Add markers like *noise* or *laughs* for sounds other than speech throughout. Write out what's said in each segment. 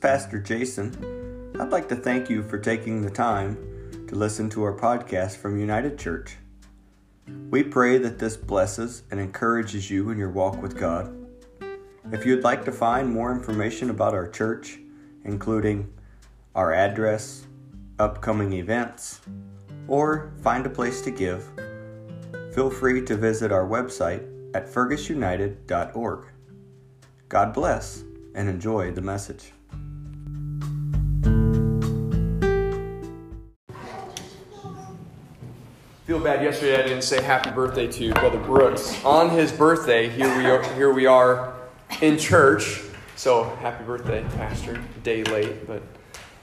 Pastor Jason. I'd like to thank you for taking the time to listen to our podcast from United Church. We pray that this blesses and encourages you in your walk with God. If you'd like to find more information about our church, including our address, upcoming events, or find a place to give, feel free to visit our website at fergusunited.org. God bless and enjoy the message. Feel bad yesterday I didn't say happy birthday to Brother Brooks. On his birthday, here we are, here we are in church. So happy birthday, Pastor. Day late, but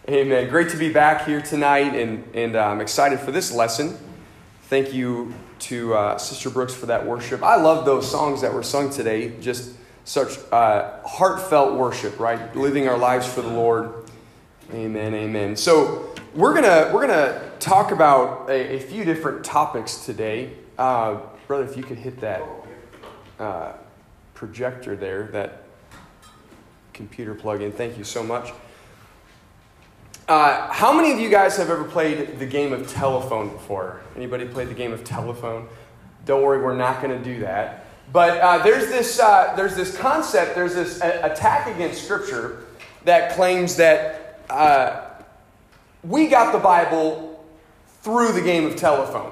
amen. Great to be back here tonight, and, and uh, I'm excited for this lesson. Thank you to uh, Sister Brooks for that worship. I love those songs that were sung today. Just such uh, heartfelt worship, right? Living our lives for the Lord. Amen, amen. So we're gonna we're gonna talk about a, a few different topics today. Uh, brother, if you could hit that uh, projector there, that computer plug-in. Thank you so much. Uh, how many of you guys have ever played the game of telephone before? Anybody played the game of telephone? Don't worry, we're not going to do that. But uh, there's this uh, there's this concept, there's this attack against Scripture that claims that uh, we got the Bible through the game of telephone.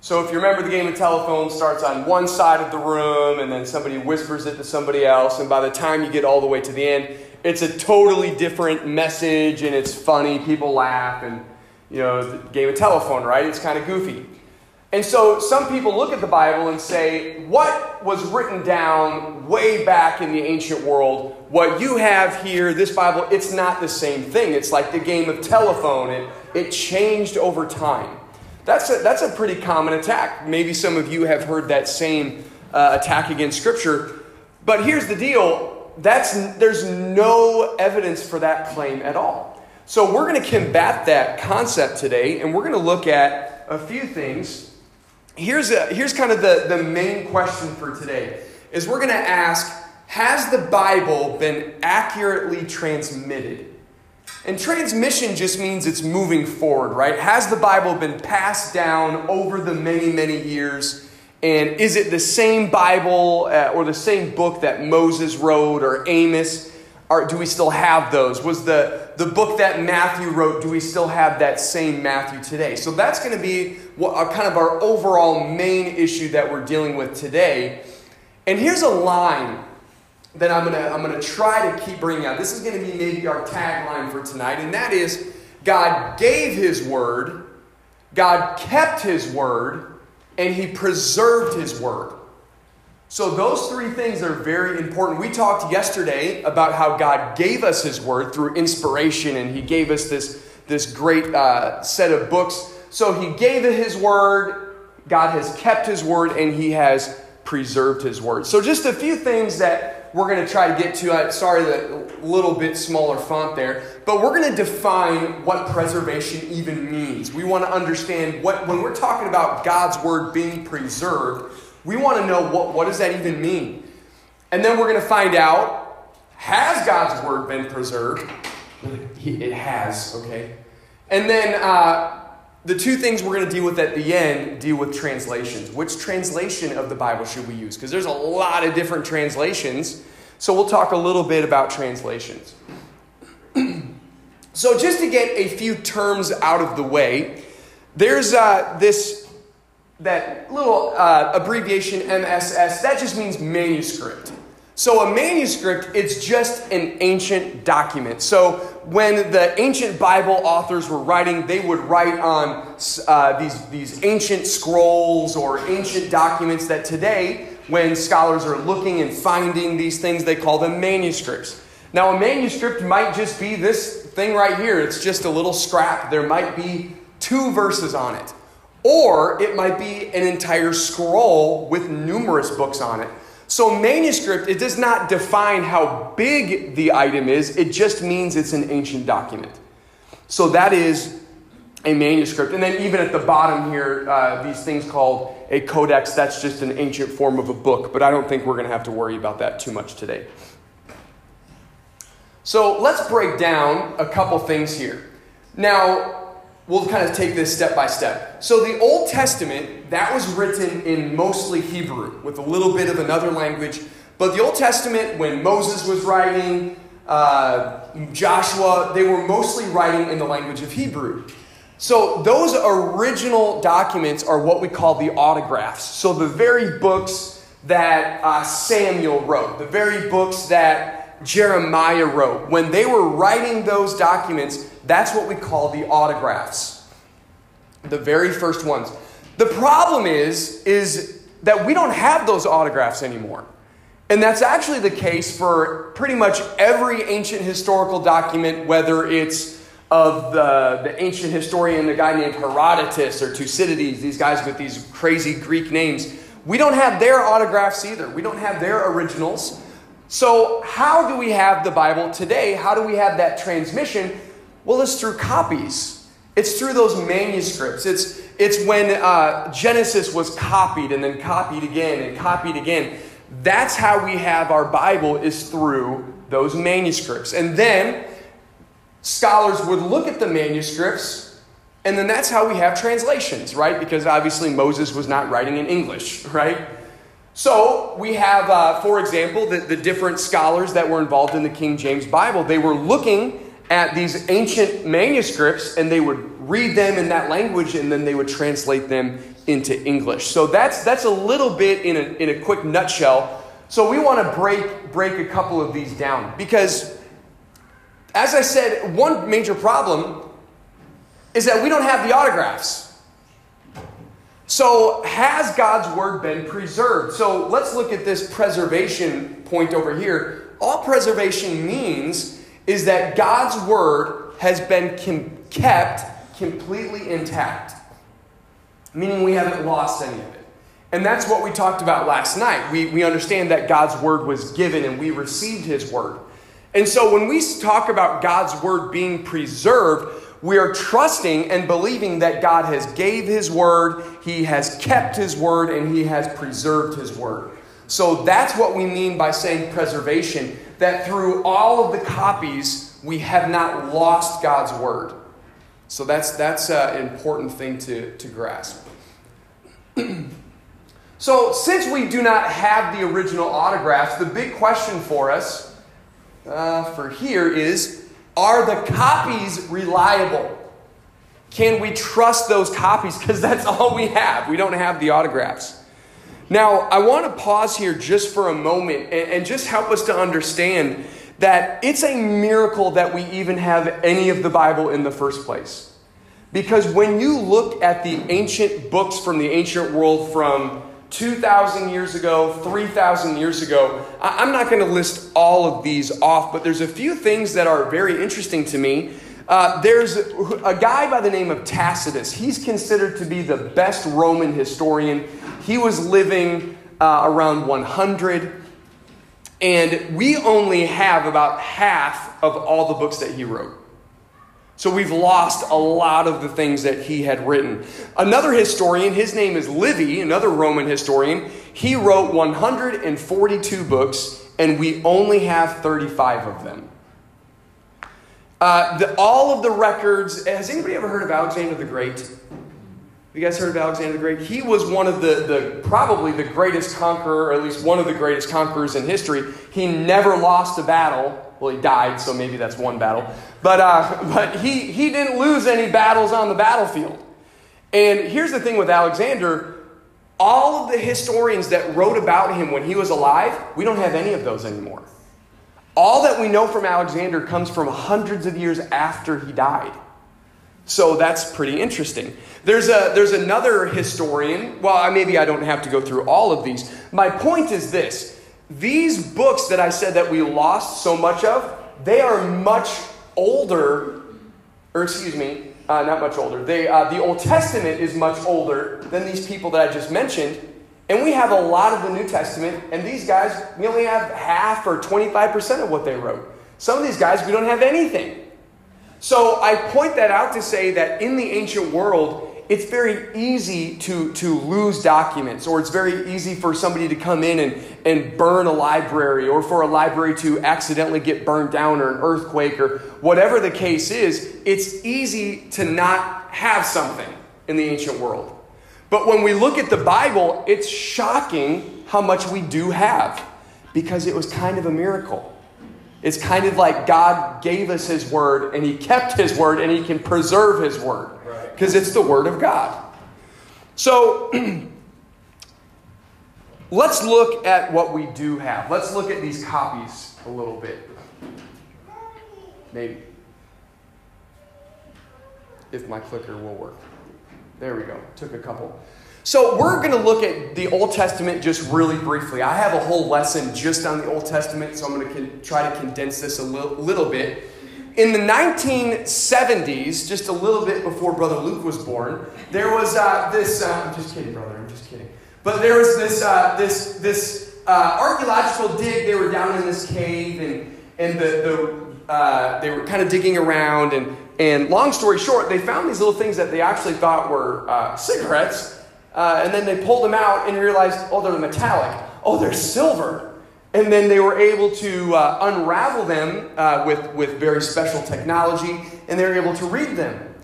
So if you remember, the game of telephone starts on one side of the room, and then somebody whispers it to somebody else, and by the time you get all the way to the end, it's a totally different message, and it's funny. People laugh, and you know, the game of telephone, right? It's kind of goofy. And so some people look at the Bible and say, what was written down way back in the ancient world, what you have here, this Bible, it's not the same thing. It's like the game of telephone. It, it changed over time. That's a, that's a pretty common attack. Maybe some of you have heard that same uh, attack against Scripture. But here's the deal that's, there's no evidence for that claim at all. So we're going to combat that concept today, and we're going to look at a few things here's, a, here's kind of the, the main question for today is we're going to ask has the bible been accurately transmitted and transmission just means it's moving forward right? Has the bible been passed down over the many many years? And is it the same bible uh, or the same book that moses wrote or amos? Or do we still have those? Was the, the book that matthew wrote do we still have that same matthew today? So that's going to be what, uh, kind of our overall main issue that we're dealing with today. And here's a line that I'm gonna, I'm gonna try to keep bringing out. This is gonna be maybe our tagline for tonight, and that is God gave His word, God kept His word, and He preserved His word. So, those three things are very important. We talked yesterday about how God gave us His word through inspiration, and He gave us this, this great uh, set of books so he gave his word, God has kept his word, and he has preserved his word. So, just a few things that we're going to try to get to. Uh, sorry, the little bit smaller font there, but we're going to define what preservation even means. We want to understand what, when we're talking about God's word being preserved, we want to know what, what does that even mean? And then we're going to find out has God's word been preserved? *laughs* It has, okay. And then uh, the two things we're going to deal with at the end deal with translations. Which translation of the Bible should we use? Because there's a lot of different translations. So we'll talk a little bit about translations. *clears throat* so, just to get a few terms out of the way, there's uh, this that little uh, abbreviation MSS. That just means manuscript. So, a manuscript, it's just an ancient document. So, when the ancient Bible authors were writing, they would write on uh, these, these ancient scrolls or ancient documents that today, when scholars are looking and finding these things, they call them manuscripts. Now, a manuscript might just be this thing right here. It's just a little scrap. There might be two verses on it. Or it might be an entire scroll with numerous books on it. So, manuscript, it does not define how big the item is, it just means it's an ancient document. So, that is a manuscript. And then, even at the bottom here, uh, these things called a codex, that's just an ancient form of a book, but I don't think we're going to have to worry about that too much today. So let's break down a couple things here. Now, we'll kind of take this step by step. So the Old Testament, that was written in mostly Hebrew with a little bit of another language. But the Old Testament, when Moses was writing, uh, Joshua, they were mostly writing in the language of Hebrew. So those original documents are what we call the autographs. So the very books that uh, Samuel wrote, the very books that Jeremiah wrote, when they were writing those documents, that's what we call the autographs. The very first ones. The problem is, is that we don't have those autographs anymore. And that's actually the case for pretty much every ancient historical document, whether it's of the, the ancient historian, the guy named Herodotus or Thucydides, these guys with these crazy Greek names. We don't have their autographs either. We don't have their originals. So, how do we have the Bible today? How do we have that transmission? Well, it's through copies. It's through those manuscripts. It's, it's when uh, Genesis was copied and then copied again and copied again. That's how we have our Bible is through those manuscripts. And then scholars would look at the manuscripts, and then that's how we have translations, right? Because obviously Moses was not writing in English, *laughs* right? So we have, uh, for example, the, the different scholars that were involved in the King James Bible. They were looking at these ancient manuscripts and they would read them in that language and then they would translate them into English. So that's, that's a little bit in a, in a quick nutshell. So we want to break, break a couple of these down because as I said, one major problem is that we don't have the autographs. So, has God's word been preserved? So, let's look at this preservation point over here. All preservation means is that God's word has been com- kept completely intact, meaning we haven't lost any of it. And that's what we talked about last night. We, we understand that God's word was given and we received his word. And so when we talk about God's word being preserved, we are trusting and believing that God has gave his word, he has kept his word and he has preserved his word. So that's what we mean by saying preservation that through all of the copies we have not lost God's word. So that's that's an important thing to, to grasp. *clears throat* so since we do not have the original autographs, the big question for us uh, for here is Are the copies reliable? Can we trust those copies? Because that's all we have. We don't have the autographs. Now, I want to pause here just for a moment and, and just help us to understand that it's a miracle that we even have any of the Bible in the first place. Because when you look at the ancient books from the ancient world, from 2,000 years ago, 3,000 years ago. I'm not going to list all of these off, but there's a few things that are very interesting to me. Uh, there's a guy by the name of Tacitus. He's considered to be the best Roman historian. He was living uh, around 100, and we only have about half of all the books that he wrote. So we've lost a lot of the things that he had written. Another historian, his name is Livy, another Roman historian, he wrote 142 books, and we only have 35 of them. Uh, the, all of the records, has anybody ever heard of Alexander the Great? You guys heard of Alexander the Great? He was one of the, the probably the greatest conqueror, or at least one of the greatest conquerors in history. He never lost a battle. Well, he died, so maybe that's one battle. But, uh, *laughs* but he, he didn't lose any battles on the battlefield. And here's the thing with Alexander all of the historians that wrote about him when he was alive, we don't have any of those anymore. All that we know from Alexander comes from hundreds of years after he died. So that's pretty interesting. There's, a, there's another historian. Well, maybe I don't have to go through all of these. My point is this these books that I said that we lost so much of, they are much older, or excuse me, uh, not much older. They, uh, the Old Testament is much older than these people that I just mentioned. And we have a lot of the New Testament, and these guys, we only have half or 25% of what they wrote. Some of these guys, we don't have anything. So I point that out to say that in the ancient world, it's very easy to, to lose documents, or it's very easy for somebody to come in and, and burn a library, or for a library to accidentally get burned down, or an earthquake, or whatever the case is. It's easy to not have something in the ancient world. But when we look at the Bible, it's shocking how much we do have because it was kind of a miracle. It's kind of like God gave us His word and He kept His word and He can preserve His word because it's the word of God. So *clears throat* let's look at what we do have. Let's look at these copies a little bit. Maybe. If my clicker will work. There we go. Took a couple. So, we're going to look at the Old Testament just really briefly. I have a whole lesson just on the Old Testament, so I'm going to con- try to condense this a little, little bit. In the 1970s, just a little bit before Brother Luke was born, there was uh, this. Uh, I'm just kidding, brother. I'm just kidding. But there was this uh, this this uh, archaeological dig. They were down in this cave, and and the, the uh, they were kind of digging around. And and long story short, they found these little things that they actually thought were uh, cigarettes and then they pulled them out and realized, oh, they're metallic. Oh, they're silver. And then they were able to uh, unravel them uh, with, with very special technology, and they were able to read them.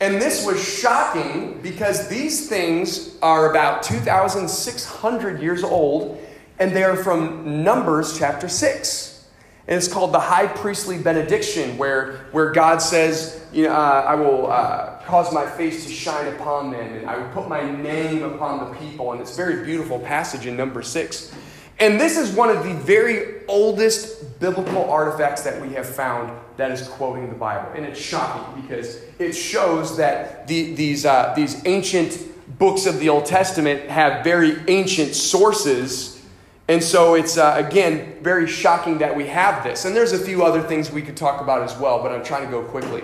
And this was shocking because these things are about 2,600 years old, and they are from Numbers chapter 6. And it's called the high priestly benediction, where, where God says, you know, uh, I will uh, cause my face to shine upon them, and I will put my name upon the people. And it's a very beautiful passage in number six. And this is one of the very oldest biblical artifacts that we have found that is quoting the Bible. And it's shocking because it shows that the, these, uh, these ancient books of the Old Testament have very ancient sources and so it's, uh, again, very shocking that we have this. And there's a few other things we could talk about as well, but I'm trying to go quickly.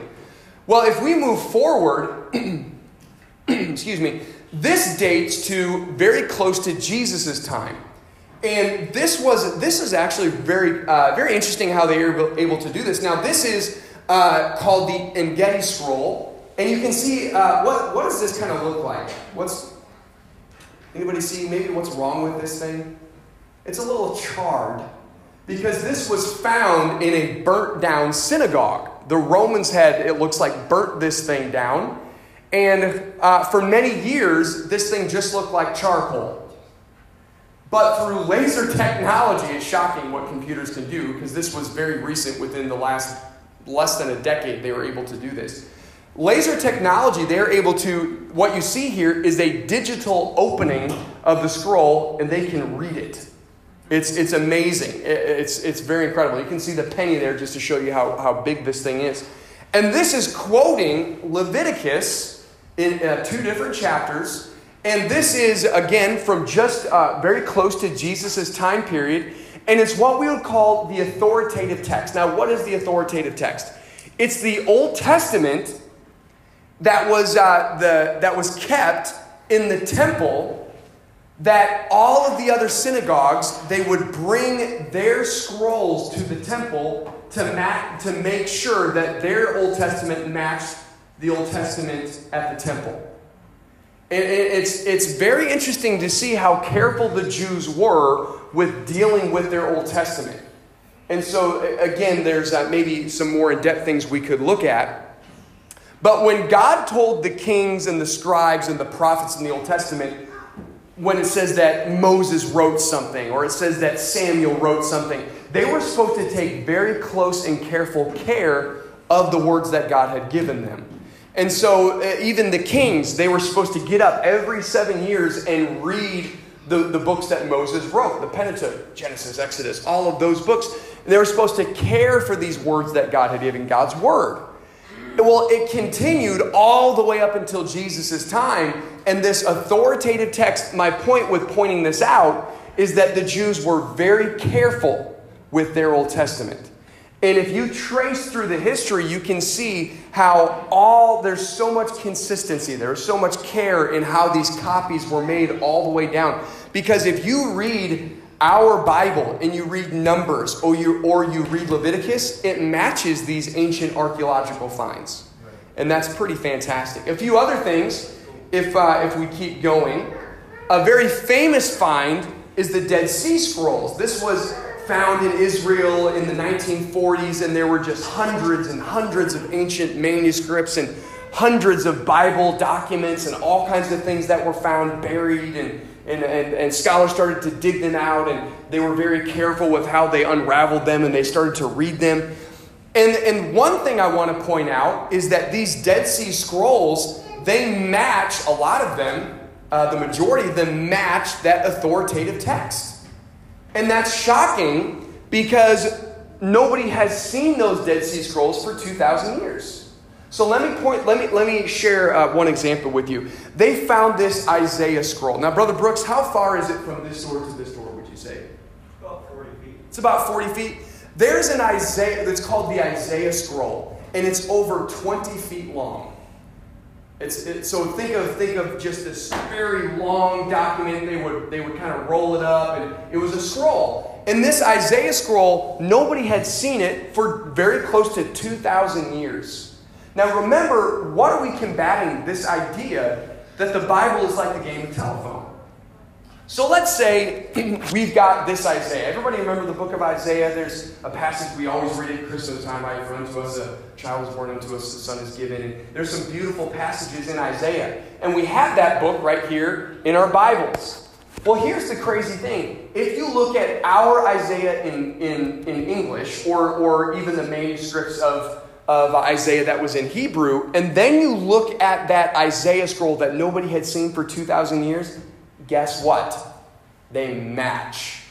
Well, if we move forward, *clears throat* excuse me, this dates to very close to Jesus' time. And this was this is actually very uh, very interesting how they were able to do this. Now this is uh, called the Engedi scroll, and you can see uh, what what does this kind of look like? What's anybody see maybe what's wrong with this thing? It's a little charred because this was found in a burnt down synagogue. The Romans had, it looks like, burnt this thing down. And uh, for many years, this thing just looked like charcoal. But through laser technology, it's shocking what computers can do because this was very recent within the last less than a decade, they were able to do this. Laser technology, they're able to, what you see here is a digital opening of the scroll and they can read it. It's, it's amazing. It's, it's very incredible. You can see the penny there just to show you how, how big this thing is. And this is quoting Leviticus in uh, two different chapters. And this is, again, from just uh, very close to Jesus' time period. And it's what we would call the authoritative text. Now, what is the authoritative text? It's the Old Testament that was, uh, the, that was kept in the temple that all of the other synagogues they would bring their scrolls to the temple to, ma- to make sure that their old testament matched the old testament at the temple it's, it's very interesting to see how careful the jews were with dealing with their old testament and so again there's maybe some more in-depth things we could look at but when god told the kings and the scribes and the prophets in the old testament when it says that Moses wrote something or it says that Samuel wrote something, they were supposed to take very close and careful care of the words that God had given them. And so, uh, even the kings, they were supposed to get up every seven years and read the, the books that Moses wrote the Pentateuch, Genesis, Exodus, all of those books. And they were supposed to care for these words that God had given, God's word. Well, it continued all the way up until Jesus' time. And this authoritative text, my point with pointing this out is that the Jews were very careful with their Old Testament. And if you trace through the history, you can see how all there's so much consistency, there's so much care in how these copies were made all the way down. Because if you read our Bible and you read Numbers or you, or you read Leviticus, it matches these ancient archaeological finds. And that's pretty fantastic. A few other things if, uh, if we keep going. A very famous find is the Dead Sea Scrolls. This was found in Israel in the 1940s, and there were just hundreds and hundreds of ancient manuscripts and hundreds of Bible documents and all kinds of things that were found buried. And, and, and, and scholars started to dig them out, and they were very careful with how they unraveled them and they started to read them. And, and one thing I want to point out is that these Dead Sea Scrolls, they match, a lot of them, uh, the majority of them match that authoritative text. And that's shocking because nobody has seen those Dead Sea Scrolls for 2,000 years. So let me point, let me, let me share uh, one example with you. They found this Isaiah scroll. Now, Brother Brooks, how far is it from this door to this door, would you say? About 40 feet. It's about 40 feet. There's an Isaiah that's called the Isaiah scroll, and it's over 20 feet long. It's, it, so think of think of just this very long document. They would they would kind of roll it up, and it was a scroll. And this Isaiah scroll, nobody had seen it for very close to two thousand years. Now remember, what are we combating? This idea that the Bible is like the game of telephone. So let's say we've got this Isaiah. Everybody remember the book of Isaiah? There's a passage we always read at Christmas time, right? For unto us a child is born, unto us a son is given. And there's some beautiful passages in Isaiah. And we have that book right here in our Bibles. Well, here's the crazy thing. If you look at our Isaiah in, in, in English, or, or even the manuscripts of, of Isaiah that was in Hebrew, and then you look at that Isaiah scroll that nobody had seen for 2,000 years, guess what? They match.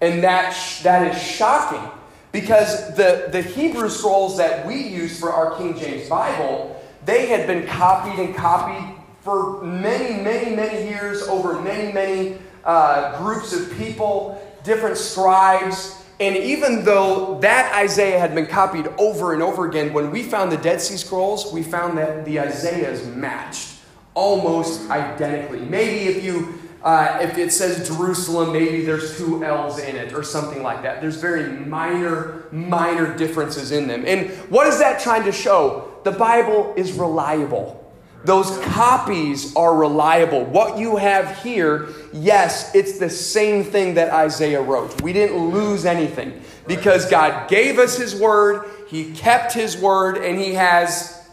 And that, that is shocking because the, the Hebrew scrolls that we use for our King James Bible, they had been copied and copied for many, many, many years over many, many uh, groups of people, different scribes. And even though that Isaiah had been copied over and over again, when we found the Dead Sea Scrolls, we found that the Isaiahs matched almost identically. Maybe if you uh, if it says Jerusalem, maybe there's two L's in it or something like that. There's very minor, minor differences in them. And what is that trying to show? The Bible is reliable. Those copies are reliable. What you have here, yes, it's the same thing that Isaiah wrote. We didn't lose anything because God gave us His word, He kept His word, and He has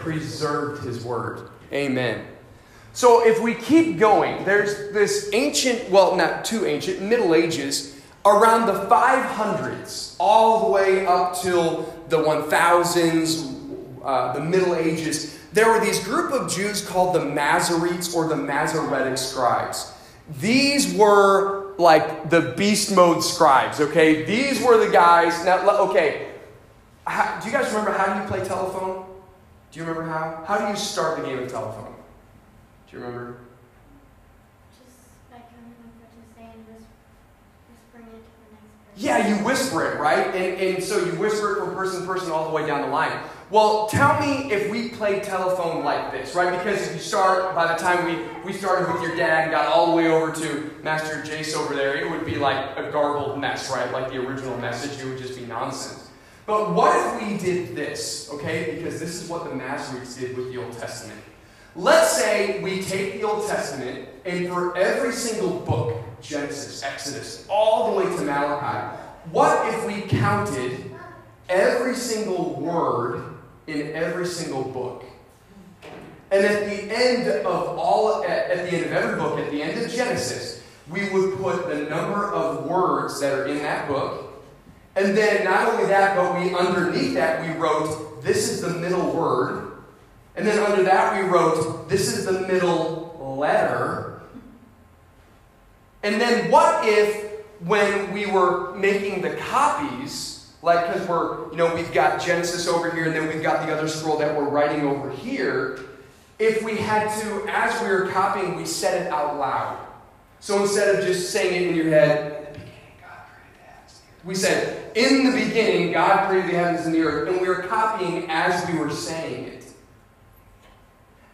preserved His word. Amen. So if we keep going, there's this ancient, well, not too ancient, Middle Ages, around the 500s, all the way up till the 1000s, uh, the Middle Ages, there were these group of Jews called the Masoretes or the Masoretic scribes. These were like the beast mode scribes, okay? These were the guys. Now, okay, how, do you guys remember how you play telephone? Do you remember how? How do you start the game of telephone? Do you remember? Just by counting what you say and whis- whispering it to the next person. Yeah, you whisper it, right? And, and so you whisper it from person to person all the way down the line. Well, tell me if we played telephone like this, right? Because if you start, by the time we, we started with your dad and got all the way over to Master Jace over there, it would be like a garbled mess, right? Like the original message, it would just be nonsense. But what if we did this, okay? Because this is what the Masoretes did with the Old Testament. Let's say we take the Old Testament and for every single book, Genesis, Exodus, all the way to Malachi, what if we counted every single word in every single book? And at the end of all, at, at the end of every book, at the end of Genesis, we would put the number of words that are in that book and then not only that, but we underneath that we wrote, this is the middle word. And then under that we wrote, this is the middle letter. And then what if when we were making the copies, like because we're, you know, we've got Genesis over here and then we've got the other scroll that we're writing over here, if we had to, as we were copying, we said it out loud. So instead of just saying it in your head, we said, In the beginning, God created the heavens and the earth, and we were copying as we were saying it.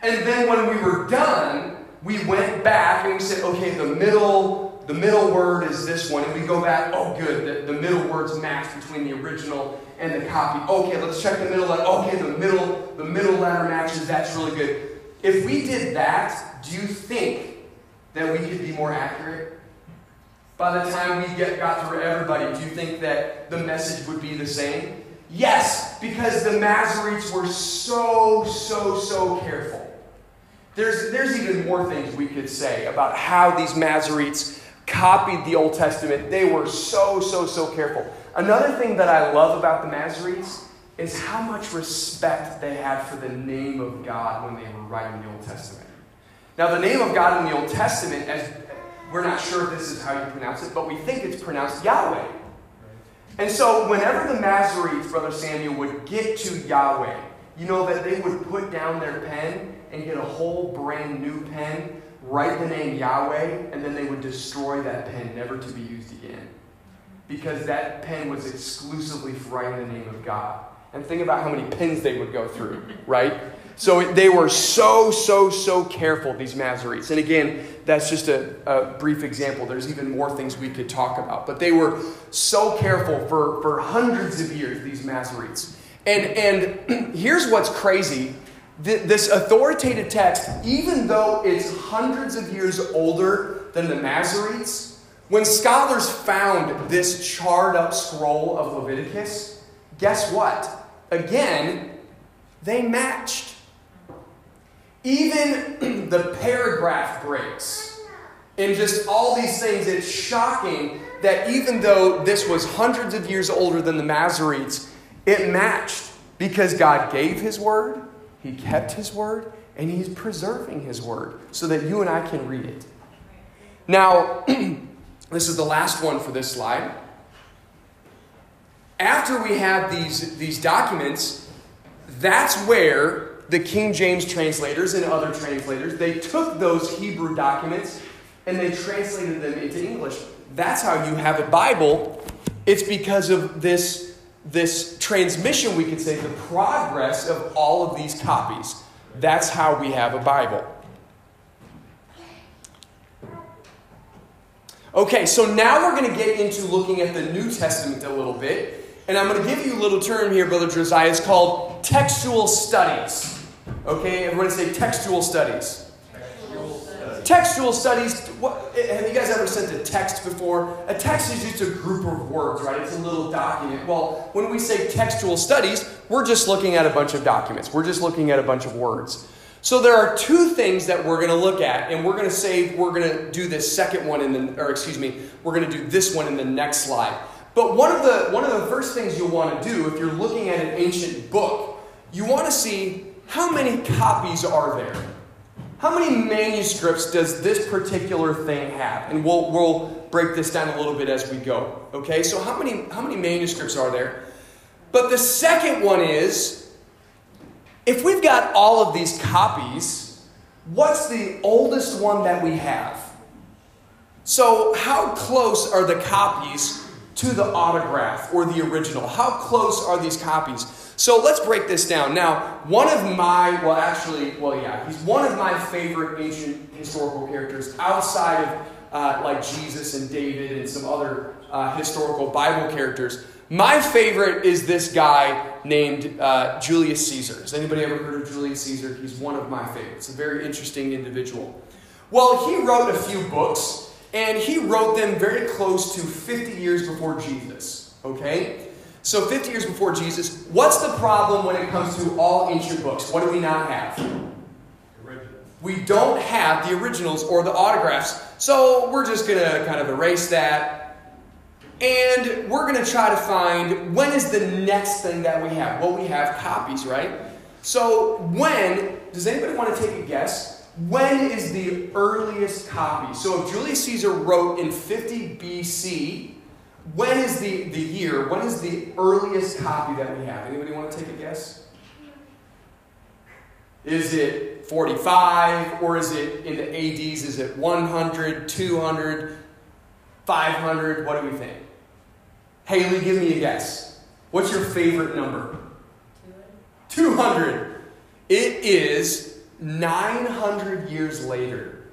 And then when we were done, we went back and we said, okay, the middle, the middle word is this one. And we go back, oh good, the, the middle words match between the original and the copy. Okay, let's check the middle letter. Okay, the middle, the middle letter matches, that's really good. if we did that, do you think that we could be more accurate? By the time we get, got through everybody, do you think that the message would be the same? Yes, because the Masoretes were so, so, so careful. There's, there's even more things we could say about how these Masoretes copied the Old Testament. They were so, so, so careful. Another thing that I love about the Masoretes is how much respect they had for the name of God when they were writing the Old Testament. Now, the name of God in the Old Testament, as we're not sure if this is how you pronounce it, but we think it's pronounced Yahweh. And so, whenever the Masoretes, Brother Samuel, would get to Yahweh, you know that they would put down their pen and get a whole brand new pen, write the name Yahweh, and then they would destroy that pen, never to be used again. Because that pen was exclusively for writing the name of God. And think about how many pens they would go through, right? So they were so, so, so careful, these Masoretes. And again, that's just a, a, brief example. There's even more things we could talk about. But they were so careful for, for hundreds of years, these Masoretes. And, and *clears throat* here's what's crazy this authoritative text, even though it's hundreds of years older than the Masoretes, when scholars found this charred up scroll of Leviticus, guess what? Again, they matched. Even *clears throat* the paragraph breaks and just all these things, it's shocking that even though this was hundreds of years older than the Masoretes, it matched because God gave His word, He kept His word, and He's preserving His word so that you and I can read it. Now, *clears throat* this is the last one for this slide. After we have these, these documents, that's where the King James translators and other translators, they took those Hebrew documents and they translated them into English. That's how you have a Bible. It's because of this, this transmission, we could say, the progress of all of these copies. That's how we have a Bible. Okay, so now we're going to get into looking at the New Testament a little bit. And I'm going to give you a little term here, Brother Josiah. It's called textual studies. Okay, everyone say textual studies. Textual studies. Textual studies. What, have you guys ever sent a text before? A text is just a group of words, right? It's a little document. Well, when we say textual studies, we're just looking at a bunch of documents. We're just looking at a bunch of words. So there are two things that we're going to look at, and we're going to say we're going to do this second one in the, or excuse me, we're going to do this one in the next slide. But one of the one of the first things you'll want to do if you're looking at an ancient book, you want to see how many copies are there. How many manuscripts does this particular thing have? And we'll we'll break this down a little bit as we go. Okay? So how many how many manuscripts are there? But the second one is if we've got all of these copies, what's the oldest one that we have? So, how close are the copies to the autograph or the original? How close are these copies? So let's break this down. Now, one of my, well, actually, well, yeah, he's one of my favorite ancient historical characters outside of uh, like Jesus and David and some other uh, historical Bible characters. My favorite is this guy named uh, Julius Caesar. Has anybody ever heard of Julius Caesar? He's one of my favorites. A very interesting individual. Well, he wrote a few books and he wrote them very close to 50 years before Jesus. Okay? So 50 years before Jesus. What's the problem when it comes to all ancient books? What do we not have? We don't have the originals or the autographs. So we're just going to kind of erase that. And we're going to try to find when is the next thing that we have? Well, we have copies, right? So when, does anybody want to take a guess? When is the earliest copy? So if Julius Caesar wrote in 50 BC, when is the, the year? When is the earliest copy that we have? Anybody want to take a guess? Is it 45 or is it in the ADs? Is it 100, 200, 500? What do we think? Haley, give me a guess. What's your favorite number? 200. It is 900 years later,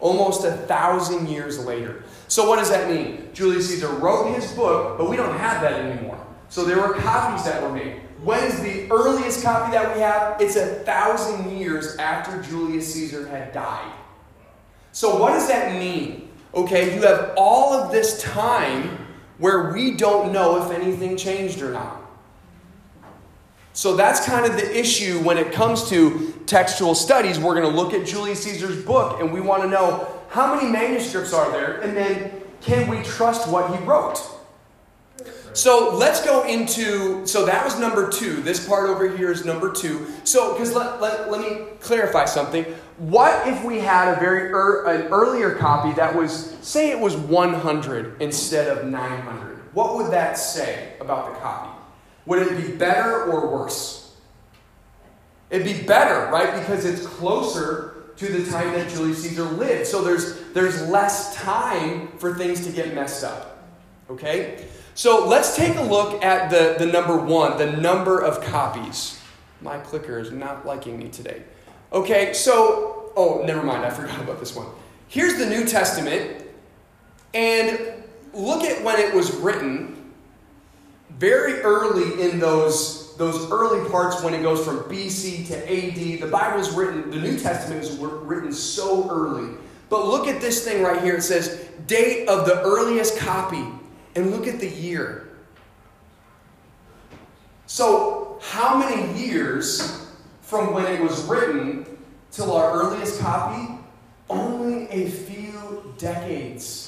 almost a thousand years later. So, what does that mean? Julius Caesar wrote his book, but we don't have that anymore. So there were copies that were made. When is the earliest copy that we have? It's a thousand years after Julius Caesar had died. So what does that mean? Okay, you have all of this time where we don't know if anything changed or not. So that's kind of the issue when it comes to textual studies. We're going to look at Julius Caesar's book and we want to know how many manuscripts are there and then can we trust what he wrote? So let's go into, so that was number two. This part over here is number two. So, because let, let, let me clarify something. What if we had a very er, an earlier copy that was, say it was 100 instead of 900? What would that say about the copy? Would it be better or worse? It'd be better, right? Because it's closer to the time that Julius Caesar lived. So there's, there's less time for things to get messed up. Okay? So let's take a look at the, the number one, the number of copies. My clicker is not liking me today. Okay, so, oh, never mind, I forgot about this one. Here's the New Testament, and look at when it was written. Very early in those, those early parts, when it goes from BC to AD, the Bible is written, the New Testament is written so early. But look at this thing right here. It says, date of the earliest copy and look at the year. So, how many years from when it was written till our earliest copy? Only a few decades.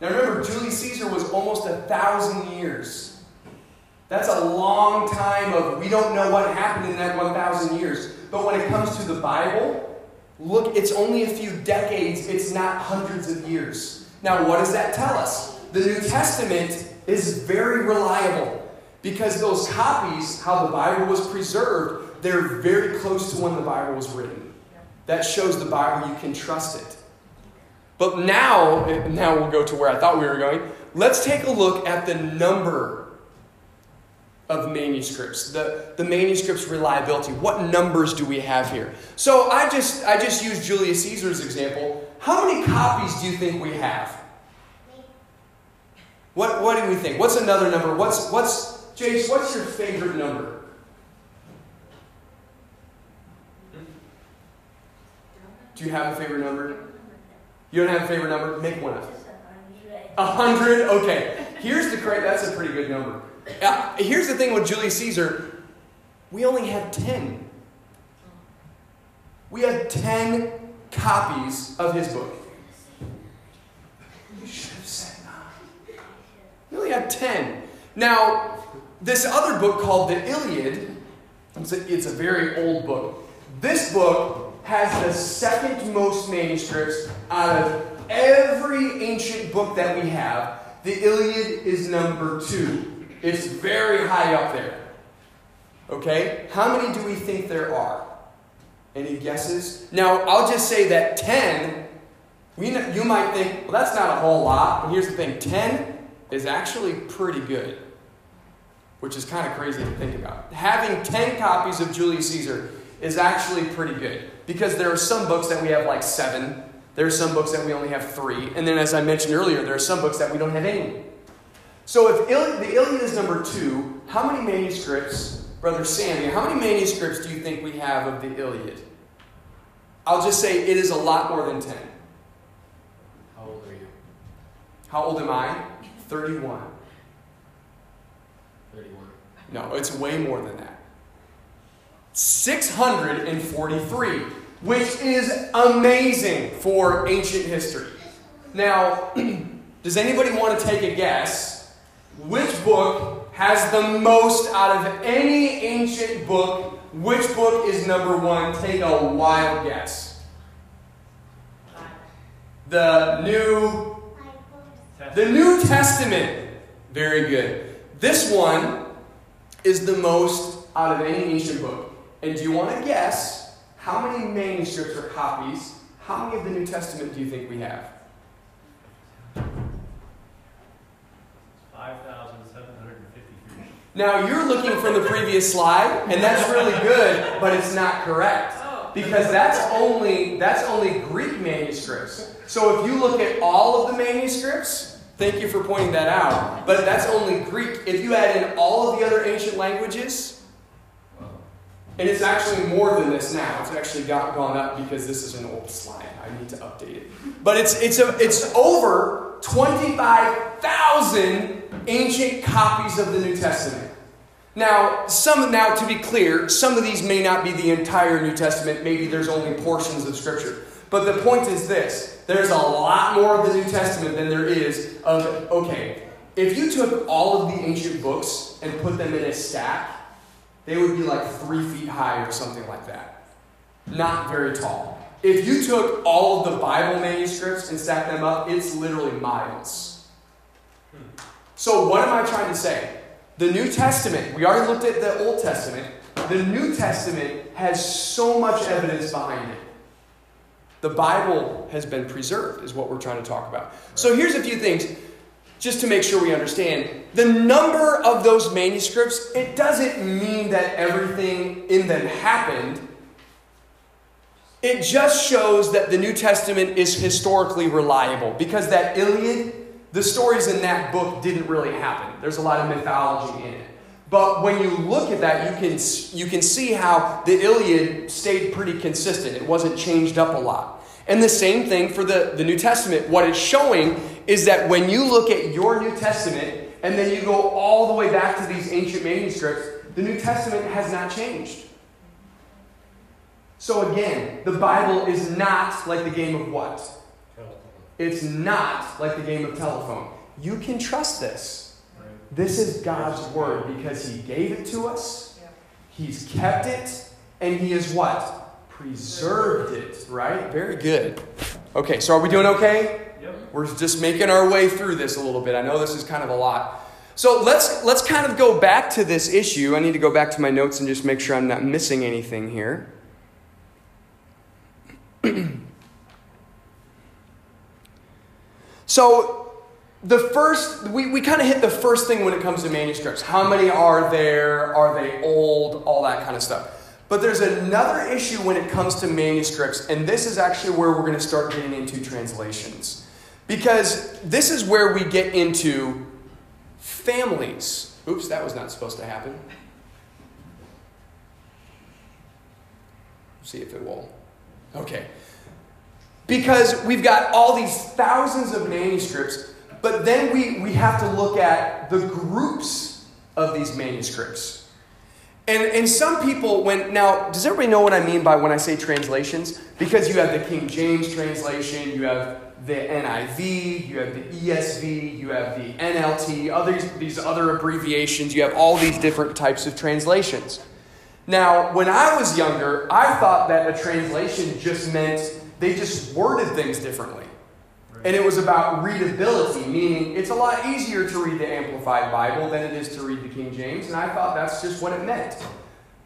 Now remember, Julius Caesar was almost a thousand years. That's a long time of we don't know what happened in that 1,000 years. But when it comes to the Bible, look, it's only a few decades, it's not hundreds of years. Now, what does that tell us? the New Testament is very reliable because those copies, how the Bible was preserved, they're very close to when the Bible was written. That shows the Bible you can trust it. But now, now we'll go to where I thought we were going. Let's take a look at the number of manuscripts, the, the manuscript's reliability. What numbers do we have here? So I just I just used Julius Caesar's example. How many copies do you think we have? What, what do we think? What's another number? What's, what's, Jace, what's your favorite number? Do you have a favorite number? You don't have a favorite number? Make one up. A hundred? Okay. Here's the correct, that's a pretty good number. Uh, here's the thing with Julius Caesar we only had 10. We had 10 copies of his book. You should have said nine. We only had 10. Now, this other book called the Iliad, it's a, it's a very old book. This book has the second most manuscripts out of every ancient book that we have. The Iliad is number two. It's very high up there. Okay? How many do we think there are? Any guesses? Now, I'll just say that 10, we, you might think, well, that's not a whole lot, but here's the thing 10 is actually pretty good, which is kind of crazy to think about. Having 10 copies of Julius Caesar is actually pretty good because there are some books that we have like seven, there are some books that we only have three, and then as I mentioned earlier, there are some books that we don't have any. So if Il- the Iliad is number two, how many manuscripts, Brother Sammy, how many manuscripts do you think we have of the Iliad? I'll just say it is a lot more than 10. How old are you? How old am I? 31. 31. No, it's way more than that. 643, which is amazing for ancient history. Now, *clears throat* does anybody want to take a guess which book has the most out of any ancient book? Which book is number one? Take a wild guess. The New the New Testament. Very good. This one is the most out of any ancient book. And do you want to guess how many manuscripts or copies, how many of the New Testament do you think we have? 5,753. Now, you're looking from the previous slide, and that's really good, but it's not correct. Oh. Because that's only, that's only Greek manuscripts. So if you look at all of the manuscripts, Thank you for pointing that out. But that's only Greek. If you add in all of the other ancient languages, and it's actually more than this now. It's actually got gone up because this is an old slide. I need to update it. But it's it's a, it's over 25,000 ancient copies of the New Testament. Now, some now to be clear, some of these may not be the entire New Testament. Maybe there's only portions of scripture. But the point is this, there's a lot more of the New Testament than there is of okay, if you took all of the ancient books and put them in a stack, they would be like three feet high or something like that. Not very tall. If you took all of the Bible manuscripts and stacked them up, it's literally miles. So, what am I trying to say? The New Testament, we already looked at the Old Testament. The New Testament has so much evidence behind it. The Bible has been preserved, is what we're trying to talk about. So, here's a few things just to make sure we understand. The number of those manuscripts, it doesn't mean that everything in them happened. It just shows that the New Testament is historically reliable because that Iliad, the stories in that book didn't really happen. There's a lot of mythology in it. But when you look at that, you can, you can see how the Iliad stayed pretty consistent. It wasn't changed up a lot. And the same thing for the, the New Testament. What it's showing is that when you look at your New Testament and then you go all the way back to these ancient manuscripts, the New Testament has not changed. So again, the Bible is not like the game of what? It's not like the game of telephone. You can trust this. This is God's word because He gave it to us, He's kept it, and He is what? Preserved it, right? Very good. Okay, so are we doing okay? We're just making our way through this a little bit. I know this is kind of a lot. So let's let's kind of go back to this issue. I need to go back to my notes and just make sure I'm not missing anything here. *clears throat* so the first we, we kind of hit the first thing when it comes to manuscripts. How many are there? Are they old? All that kind of stuff. But there's another issue when it comes to manuscripts, and this is actually where we're going to start getting into translations. Because this is where we get into families. Oops, that was not supposed to happen. See if it will. Okay. Because we've got all these thousands of manuscripts, but then we, we have to look at the groups of these manuscripts. And, and some people, when now, does everybody know what I mean by when I say translations? Because you have the King James translation, you have the NIV, you have the ESV, you have the NLT, others, these other abbreviations, you have all these different types of translations. Now, when I was younger, I thought that a translation just meant they just worded things differently. And it was about readability, meaning it's a lot easier to read the Amplified Bible than it is to read the King James, and I thought that's just what it meant.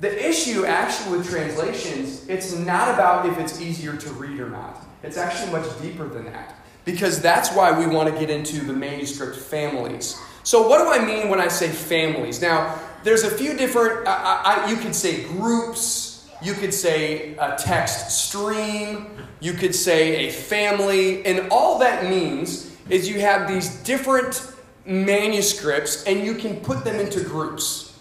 The issue actually with translations, it's not about if it's easier to read or not. It's actually much deeper than that. Because that's why we want to get into the manuscript families. So, what do I mean when I say families? Now, there's a few different, I, I, you could say groups, you could say a text stream, you could say a family, and all that means is you have these different manuscripts and you can put them into groups.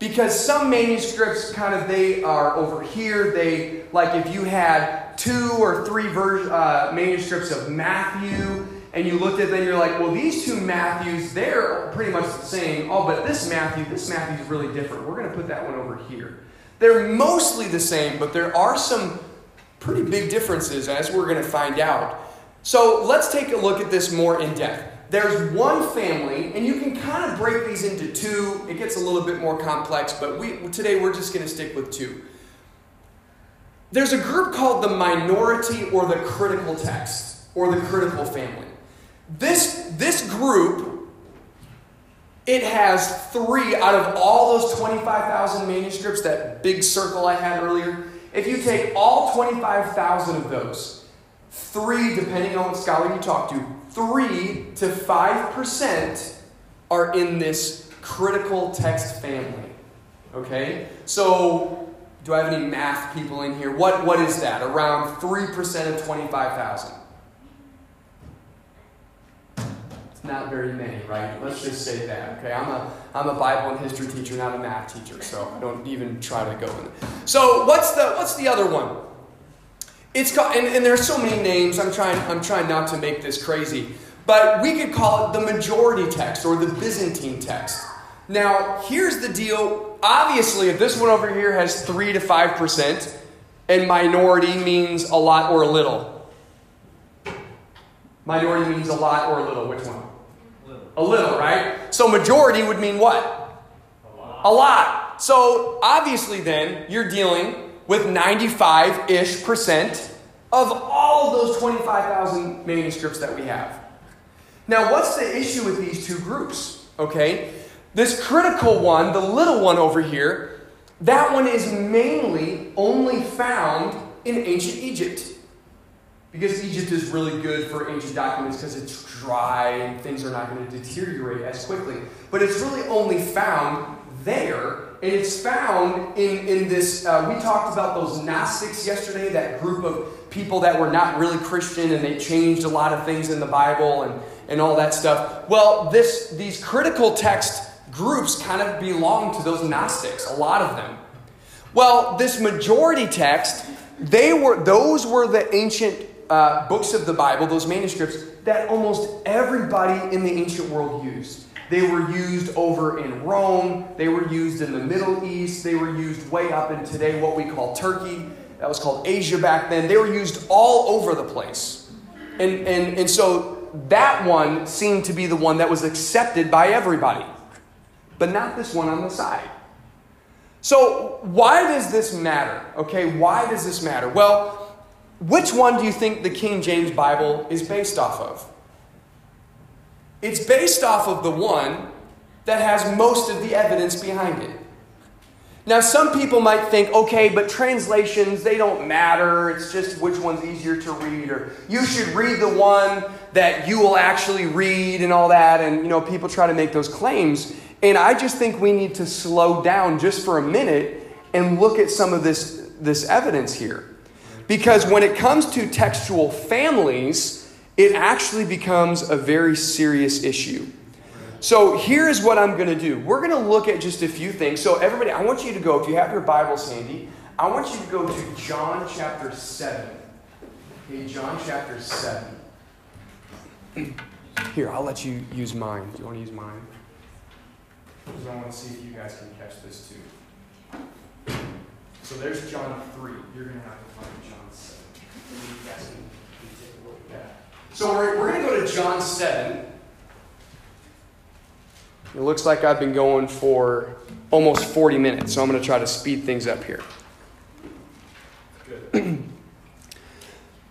Because some manuscripts kind of they are over here, they like if you had two or three ver- uh, manuscripts of Matthew and you looked at them, you're like, well, these two Matthews, they're pretty much the same. Oh, but this Matthew, this Matthew is really different. We're going to put that one over here. They're mostly the same, but there are some pretty big differences, as we're going to find out. So let's take a look at this more in depth. There's one family, and you can kind of break these into two. It gets a little bit more complex, but we, today we're just going to stick with two. There's a group called the minority or the critical text, or the critical family. This, this group, it has three out of all those 25,000 manuscripts, that big circle I had earlier. If you take all 25,000 of those, three, depending on what scholar you talk to, three to 5% are in this critical text family. Okay? So, do I have any math people in here? What, what is that? Around 3% of 25,000. It's not very many, right? Let's just say that. Okay, I'm a I'm a Bible and history teacher, not a math teacher, so I don't even try to go in. There. So what's the what's the other one? It's called, and, and are so many names. I'm trying I'm trying not to make this crazy, but we could call it the majority text or the Byzantine text. Now, here's the deal. Obviously, if this one over here has three to five percent, and minority means a lot or a little. Minority means a lot or a little. Which one? A little, right? So majority would mean what? A lot. A lot. So obviously, then, you're dealing with 95 ish percent of all of those 25,000 manuscripts that we have. Now, what's the issue with these two groups? Okay? This critical one, the little one over here, that one is mainly only found in ancient Egypt. Because Egypt is really good for ancient documents because it's dry and things are not going to deteriorate as quickly. But it's really only found there, and it's found in, in this. Uh, we talked about those Gnostics yesterday, that group of people that were not really Christian and they changed a lot of things in the Bible and, and all that stuff. Well, this, these critical text groups kind of belong to those Gnostics, a lot of them. Well, this majority text, they were those were the ancient uh, books of the Bible, those manuscripts that almost everybody in the ancient world used. They were used over in Rome. They were used in the Middle East. They were used way up in today what we call Turkey. That was called Asia back then. They were used all over the place. And, and, and so that one seemed to be the one that was accepted by everybody, but not this one on the side. So, why does this matter? Okay, why does this matter? Well, which one do you think the King James Bible is based off of? It's based off of the one that has most of the evidence behind it. Now, some people might think, okay, but translations, they don't matter. It's just which one's easier to read. Or you should read the one that you will actually read and all that. And, you know, people try to make those claims. And I just think we need to slow down just for a minute and look at some of this, this evidence here. Because when it comes to textual families, it actually becomes a very serious issue. So here's what I'm going to do. We're going to look at just a few things. So, everybody, I want you to go, if you have your Bibles handy, I want you to go to John chapter 7. Okay, John chapter 7. *clears throat* Here, I'll let you use mine. Do you want to use mine? Because I want to see if you guys can catch this too. So there's John 3. You're going to have to find John 7. You guys can, take a look at that. So we're, we're going to go to John 7. It looks like I've been going for almost 40 minutes, so I'm going to try to speed things up here. Good. *clears throat*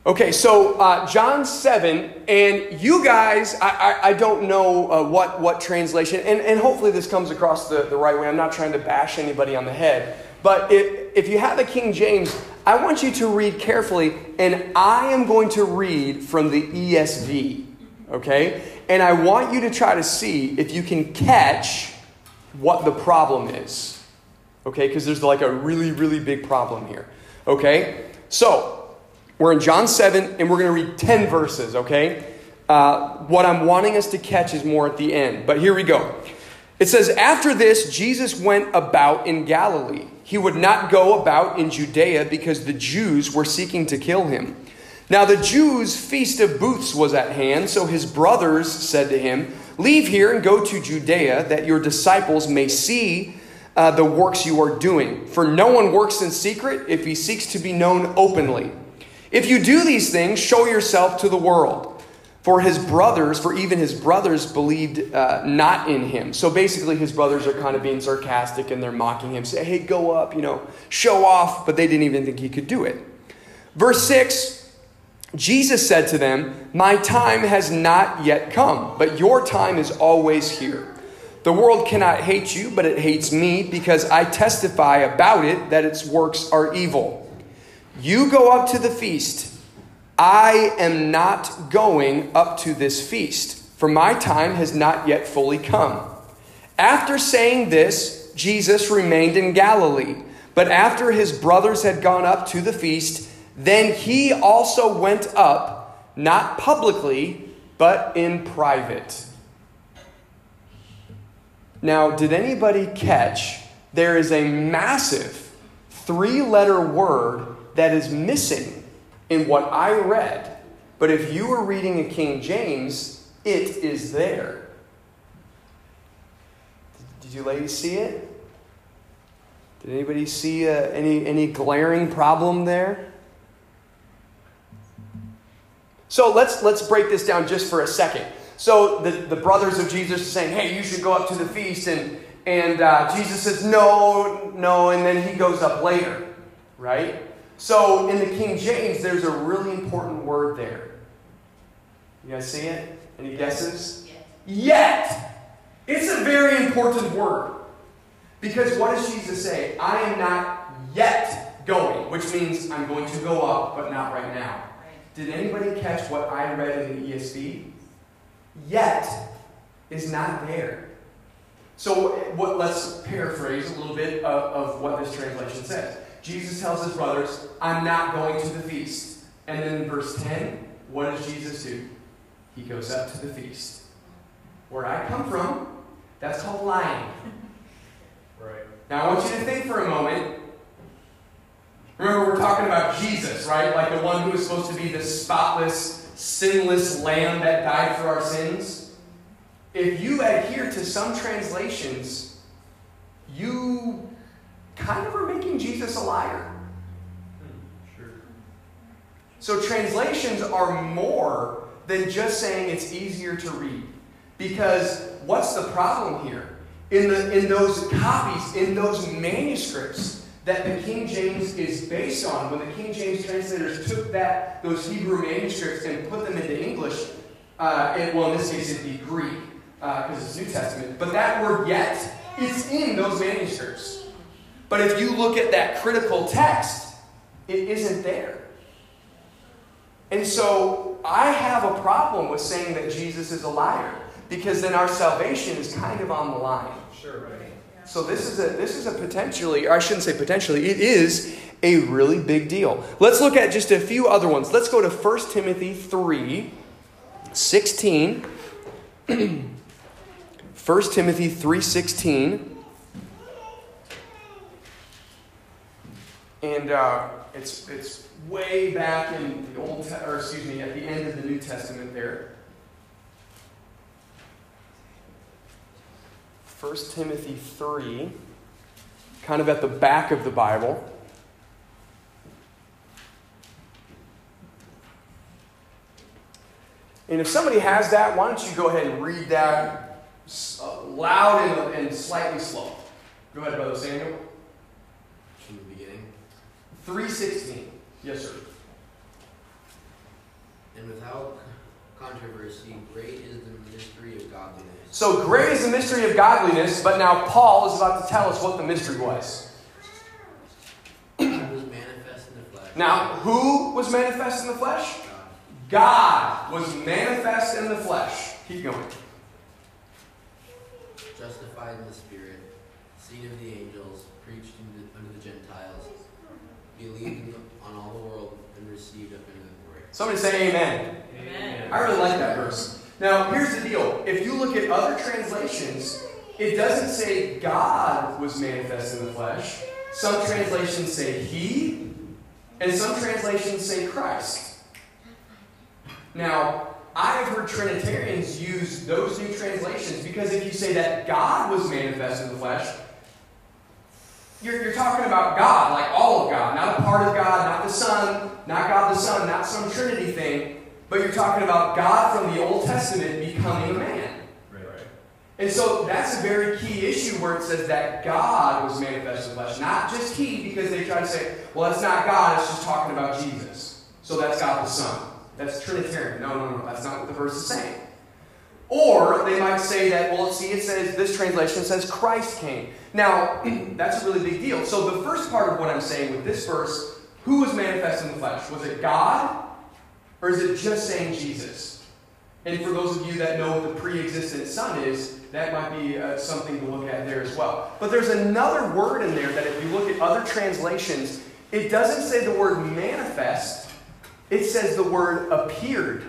Okay, so uh, John 7, and you guys, I, I, I don't know uh, what, what translation, and, and hopefully this comes across the, the right way. I'm not trying to bash anybody on the head. But if, if you have a King James, I want you to read carefully, and I am going to read from the ESV, okay? And I want you to try to see if you can catch what the problem is, okay? Because there's like a really, really big problem here, okay? So, we're in John 7, and we're going to read 10 verses, okay? Uh, what I'm wanting us to catch is more at the end, but here we go. It says, After this, Jesus went about in Galilee. He would not go about in Judea because the Jews were seeking to kill him. Now, the Jews' feast of booths was at hand, so his brothers said to him, Leave here and go to Judea, that your disciples may see uh, the works you are doing. For no one works in secret if he seeks to be known openly. If you do these things, show yourself to the world. For his brothers, for even his brothers believed uh, not in him. So basically, his brothers are kind of being sarcastic and they're mocking him, say, hey, go up, you know, show off. But they didn't even think he could do it. Verse 6 Jesus said to them, My time has not yet come, but your time is always here. The world cannot hate you, but it hates me because I testify about it that its works are evil. You go up to the feast. I am not going up to this feast, for my time has not yet fully come. After saying this, Jesus remained in Galilee. But after his brothers had gone up to the feast, then he also went up, not publicly, but in private. Now, did anybody catch there is a massive three letter word that is missing in what I read? But if you were reading a King James, it is there. Did you ladies see it? Did anybody see uh, any, any glaring problem there? So let's, let's break this down just for a second. So the, the brothers of Jesus are saying, hey, you should go up to the feast. And, and uh, Jesus says, no, no. And then he goes up later, right? So in the King James, there's a really important word there. You guys see it? Any guesses? Yet. It's a very important word. Because what does Jesus say? I am not yet going, which means I'm going to go up, but not right now. Did anybody catch what I read in the ESV? Yet is not there. So what, let's paraphrase a little bit of, of what this translation says. Jesus tells his brothers, I'm not going to the feast. And then in verse 10, what does Jesus do? He goes up to the feast. Where I come from, that's called lying. Right. Now I want you to think for a moment. Remember, we're talking about Jesus, right? Like the one who was supposed to be the spotless, sinless lamb that died for our sins. If you adhere to some translations, you kind of are making Jesus a liar. Sure. So translations are more than just saying it's easier to read. Because what's the problem here? In, the, in those copies, in those manuscripts that the King James is based on, when the King James translators took that, those Hebrew manuscripts and put them into English, uh, and, well, in this case it'd be Greek, because uh, it's New Testament, but that word yet, it's in those manuscripts. But if you look at that critical text, it isn't there. And so I have a problem with saying that Jesus is a liar because then our salvation is kind of on the line. Sure, right. So this is a this is a potentially, or I shouldn't say potentially, it is a really big deal. Let's look at just a few other ones. Let's go to 1 Timothy 3, 16. *clears throat* 1 Timothy 3.16. And uh, it's, it's way back in the Old, Te- or excuse me, at the end of the New Testament there. 1 Timothy 3, kind of at the back of the Bible. And if somebody has that, why don't you go ahead and read that uh, loud and, and slightly slow? Go ahead, Brother Samuel. From the beginning. 316. Yes, sir. And without controversy, great is the mystery of godliness. So great is the mystery of godliness, but now Paul is about to tell us what the mystery was. God was manifest in the flesh. Now, who was manifest in the flesh? God, God was manifest in the flesh. Keep going. justified in the spirit, seen of the angels, preached unto, unto the Gentiles, believed on all the world, and received up into the glory. Somebody say amen. Amen. I really like that verse. Now, here's the deal. If you look at other translations, it doesn't say God was manifest in the flesh. Some translations say He, and some translations say Christ. Now, I have heard Trinitarians use those new translations because if you say that God was manifest in the flesh, you're, you're talking about God, like all of God, not a part of God, not the Son, not God the Son, not some Trinity thing, but you're talking about God from the Old Testament becoming a man. Right. Right. And so that's a very key issue where it says that God was manifest in flesh, not just He, because they try to say, well, it's not God, it's just talking about Jesus. So that's God the Son. That's Trinitarian. No, no, no, that's not what the verse is saying. Or they might say that, well, see, it says, this translation says Christ came. Now, *clears throat* that's a really big deal. So the first part of what I'm saying with this verse, who was manifest in the flesh? Was it God? Or is it just saying Jesus? And for those of you that know what the pre existent Son is, that might be uh, something to look at there as well. But there's another word in there that if you look at other translations, it doesn't say the word manifest, it says the word appeared.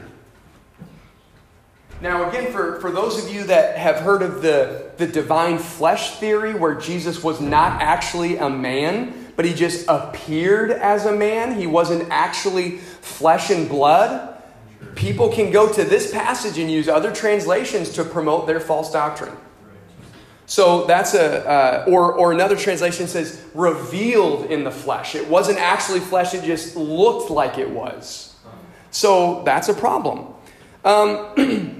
Now, again, for, for those of you that have heard of the, the divine flesh theory, where Jesus was not actually a man, but he just appeared as a man, he wasn't actually flesh and blood, people can go to this passage and use other translations to promote their false doctrine. So that's a, uh, or, or another translation says revealed in the flesh. It wasn't actually flesh, it just looked like it was. So that's a problem. Um, *clears throat*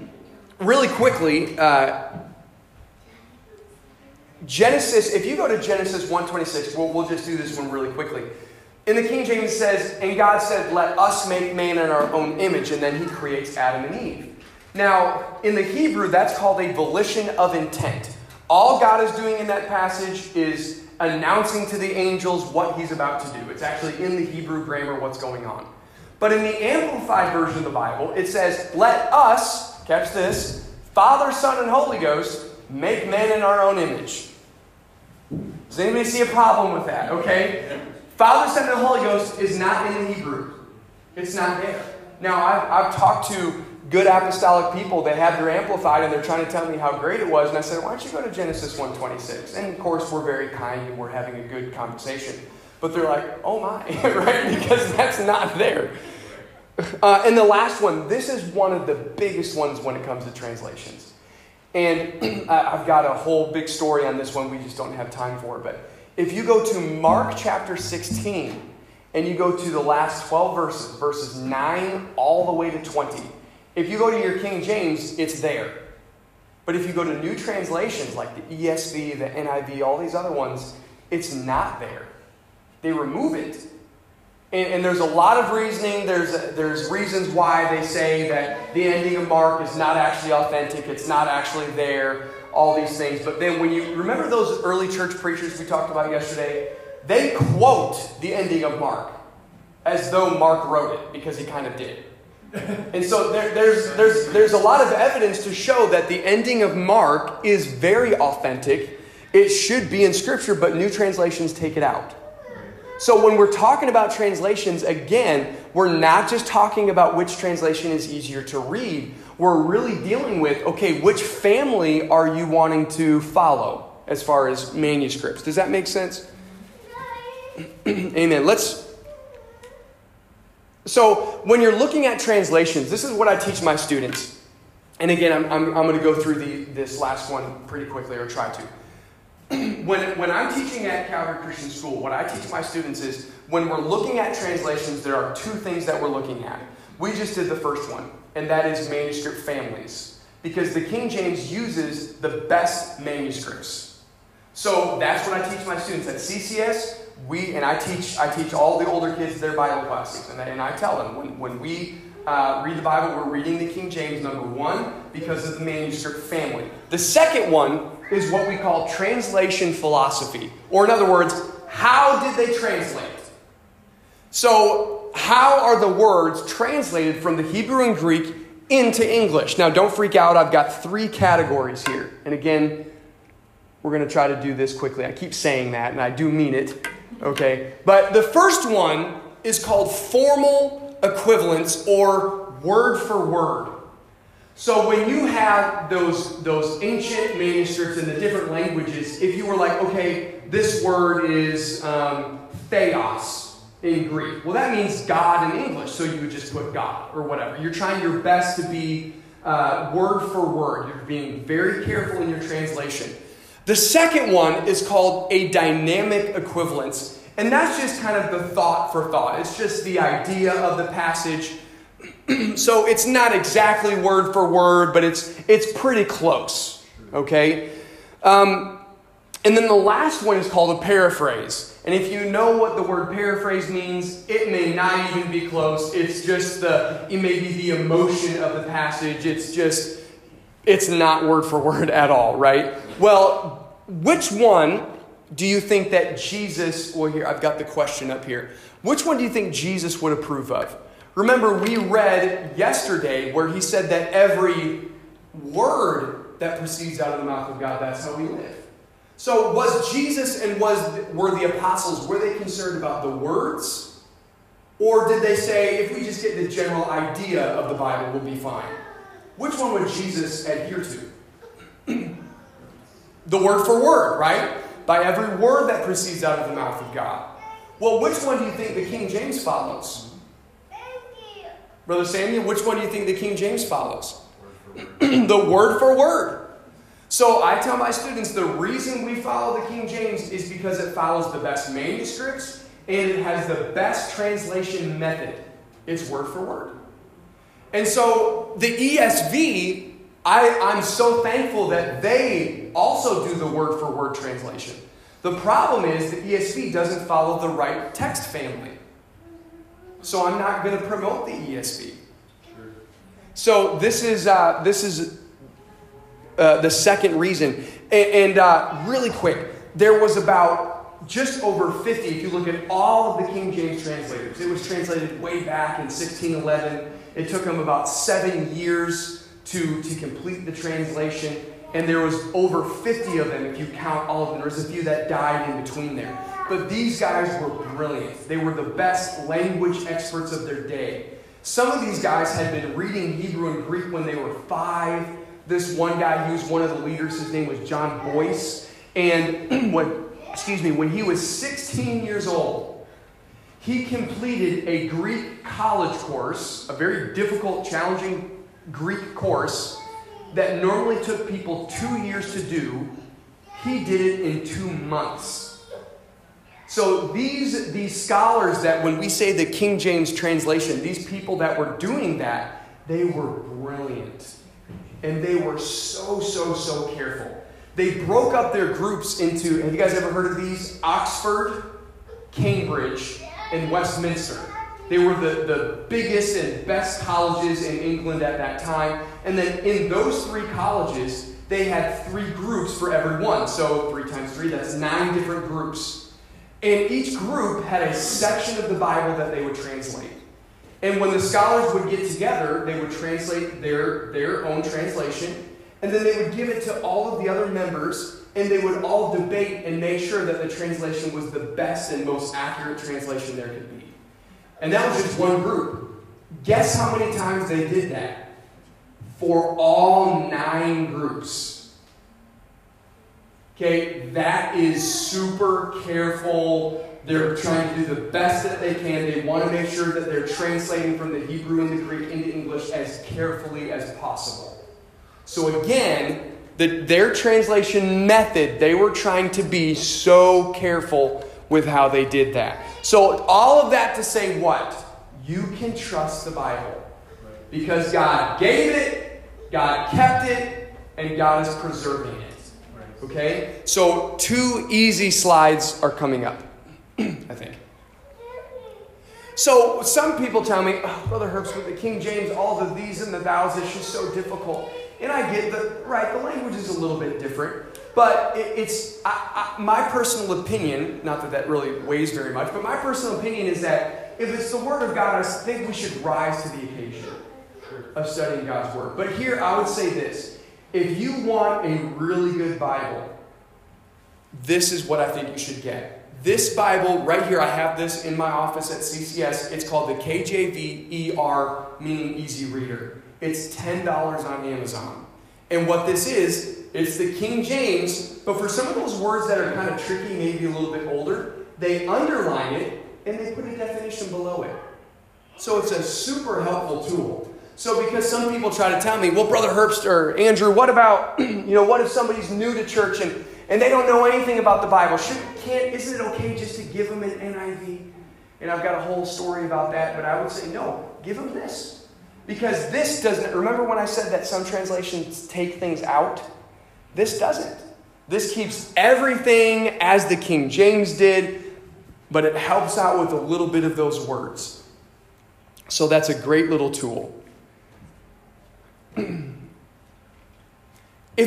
really quickly, uh, Genesis, if you go to Genesis 126, we'll, we'll just do this one really quickly. In the King James says, and God said, Let us make man in our own image, and then he creates Adam and Eve. Now, in the Hebrew, that's called a volition of intent. All God is doing in that passage is announcing to the angels what he's about to do. It's actually in the Hebrew grammar what's going on. But in the Amplified version of the Bible, it says, Let us, catch this, Father, Son, and Holy Ghost make man in our own image. Does anybody see a problem with that? Okay? Father, Son, and Holy Ghost is not in the Hebrew. It's not there. Now, I've, I've talked to good apostolic people that have their amplified and they're trying to tell me how great it was. And I said, why don't you go to Genesis 126? And of course, we're very kind and we're having a good conversation. But they're like, oh my, *laughs* right? Because that's not there. Uh, and the last one, this is one of the biggest ones when it comes to translations. And *clears throat* I've got a whole big story on this one, we just don't have time for. But if you go to Mark chapter 16 and you go to the last 12 verses, verses 9 all the way to 20, if you go to your King James, it's there. But if you go to new translations like the ESV, the NIV, all these other ones, it's not there. They remove it. And, and there's a lot of reasoning. There's, there's reasons why they say that the ending of Mark is not actually authentic, it's not actually there, all these things. But then when you remember those early church preachers we talked about yesterday, they quote the ending of Mark as though Mark wrote it because he kind of did. *laughs* And so there, there's, there's, there's a lot of evidence to show that the ending of Mark is very authentic. It should be in Scripture, but new translations take it out. So when we're talking about translations, again, we're not just talking about which translation is easier to read. We're really dealing with, okay, which family are you wanting to follow as far as manuscripts? Does that make sense? *clears throat* Amen. Let's so, when you're looking at translations, this is what I teach my students. And again, I'm, I'm, I'm going to go through the, this last one pretty quickly, or try to. *clears throat* when, when I'm teaching at Calvary Christian School, what I teach my students is when we're looking at translations, there are two things that we're looking at. We just did the first one, and that is manuscript families. Because the King James uses the best manuscripts. So that's what I teach my students at CCS we and I teach I teach all the older kids their Bible classes, and, and I tell them when, when we uh, read the Bible, we're reading the King James number one because of the manuscript family. The second one is what we call translation philosophy, or in other words, how did they translate? So, how are the words translated from the Hebrew and Greek into English? Now, don't freak out. I've got three categories here, and again. We're going to try to do this quickly. I keep saying that, and I do mean it. Okay? But the first one is called formal equivalence or word for word. So when you have those, those ancient manuscripts in the different languages, if you were like, okay, this word is um, theos in Greek, well, that means God in English, so you would just put God or whatever. You're trying your best to be uh, word for word. You're being very careful in your translation. The second one is called a dynamic equivalence. And that's just kind of the thought for thought. It's just the idea of the passage. *clears throat* so it's not exactly word for word, but it's, it's pretty close. Okay? Um, and then the last one is called a paraphrase. And if you know what the word paraphrase means, it may not even be close. It's just the, it may be the emotion of the passage. It's just, it's not word for word at all, right? Well, which one do you think that Jesus, well, here, I've got the question up here. Which one do you think Jesus would approve of? Remember, we read yesterday where he said that every word that proceeds out of the mouth of God, that's how we live. So, was Jesus and was were the apostles were they concerned about the words, or did they say if we just get the general idea of the Bible, we'll be fine? which one would Jesus adhere to? *clears throat* the word for word, right? By every word that proceeds out of the mouth of God. Well, which one do you think the King James follows? Brother Samuel, which one do you think the King James follows? *clears throat* the word for word. So I tell my students the reason we follow the King James is because it follows the best manuscripts and it has the best translation method. It's word for word. And so the ESV, I, I'm so thankful that they also do the word for word translation. The problem is the ESV doesn't follow the right text family. So I'm not going to promote the ESV. So this is uh, this is uh, the second reason. And, and uh, really quick, there was about just over 50, if you look at all of the King James translators. It was translated way back in 1611. It took them about seven years to, to complete the translation. And there was over 50 of them if you count all of them. There was a few that died in between there. But these guys were brilliant. They were the best language experts of their day. Some of these guys had been reading Hebrew and Greek when they were five. This one guy used one of the leaders. His name was John Bois. And *clears throat* when, excuse me, when he was 16 years old, he completed a Greek college course, a very difficult, challenging Greek course that normally took people two years to do. He did it in two months. So these, these scholars that when we say the King James translation, these people that were doing that, they were brilliant. And they were so, so, so careful. They broke up their groups into, have you guys ever heard of these? Oxford, Cambridge, and Westminster. They were the, the biggest and best colleges in England at that time. And then in those three colleges, they had three groups for every one. So three times three, that's nine different groups. And each group had a section of the Bible that they would translate. And when the scholars would get together, they would translate their, their own translation, and then they would give it to all of the other members, and they would all debate and make sure that the translation was the best and most accurate translation there could be. And that was just one group. Guess how many times they did that? For all nine groups. Okay, that is super careful. They're trying to do the best that they can. They want to make sure that they're translating from the Hebrew and the Greek into English as carefully as possible. So, again, the, their translation method, they were trying to be so careful with how they did that. So, all of that to say what? You can trust the Bible. Because God gave it, God kept it, and God is preserving it. Okay? So, two easy slides are coming up, *clears throat* I think. So, some people tell me, oh, Brother Herbst, with the King James, all the these and the thous is just so difficult. And I get that, right, the language is a little bit different. But it, it's I, I, my personal opinion, not that that really weighs very much, but my personal opinion is that if it's the Word of God, I think we should rise to the occasion of studying God's Word. But here, I would say this if you want a really good Bible, this is what I think you should get. This Bible, right here, I have this in my office at CCS. It's called the KJV ER, meaning Easy Reader. It's $10 on Amazon. And what this is, it's the King James, but for some of those words that are kind of tricky, maybe a little bit older, they underline it and they put a definition below it. So it's a super helpful tool. So because some people try to tell me, well, Brother Herbst or Andrew, what about, *clears throat* you know, what if somebody's new to church and, and they don't know anything about the Bible? Should, can't, isn't it okay just to give them an NIV? And I've got a whole story about that, but I would say, no, give them this. Because this doesn't, remember when I said that some translations take things out? This doesn't. This keeps everything as the King James did, but it helps out with a little bit of those words. So that's a great little tool. *clears throat* if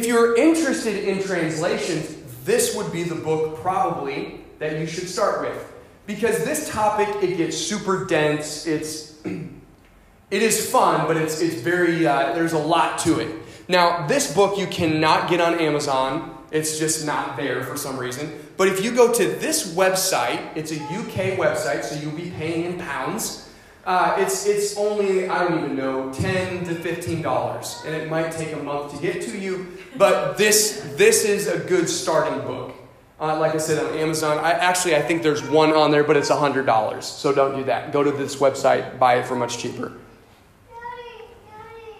you're interested in translations, this would be the book probably that you should start with. Because this topic, it gets super dense. It's, *clears throat* it is fun, but it's, it's very, uh, there's a lot to it. Now, this book you cannot get on Amazon. It's just not there for some reason. But if you go to this website, it's a UK website, so you'll be paying in pounds. Uh, it's it's only I don't even know ten to fifteen dollars, and it might take a month to get to you. But this this is a good starting book. Uh, like I said on Amazon, I actually I think there's one on there, but it's hundred dollars. So don't do that. Go to this website, buy it for much cheaper.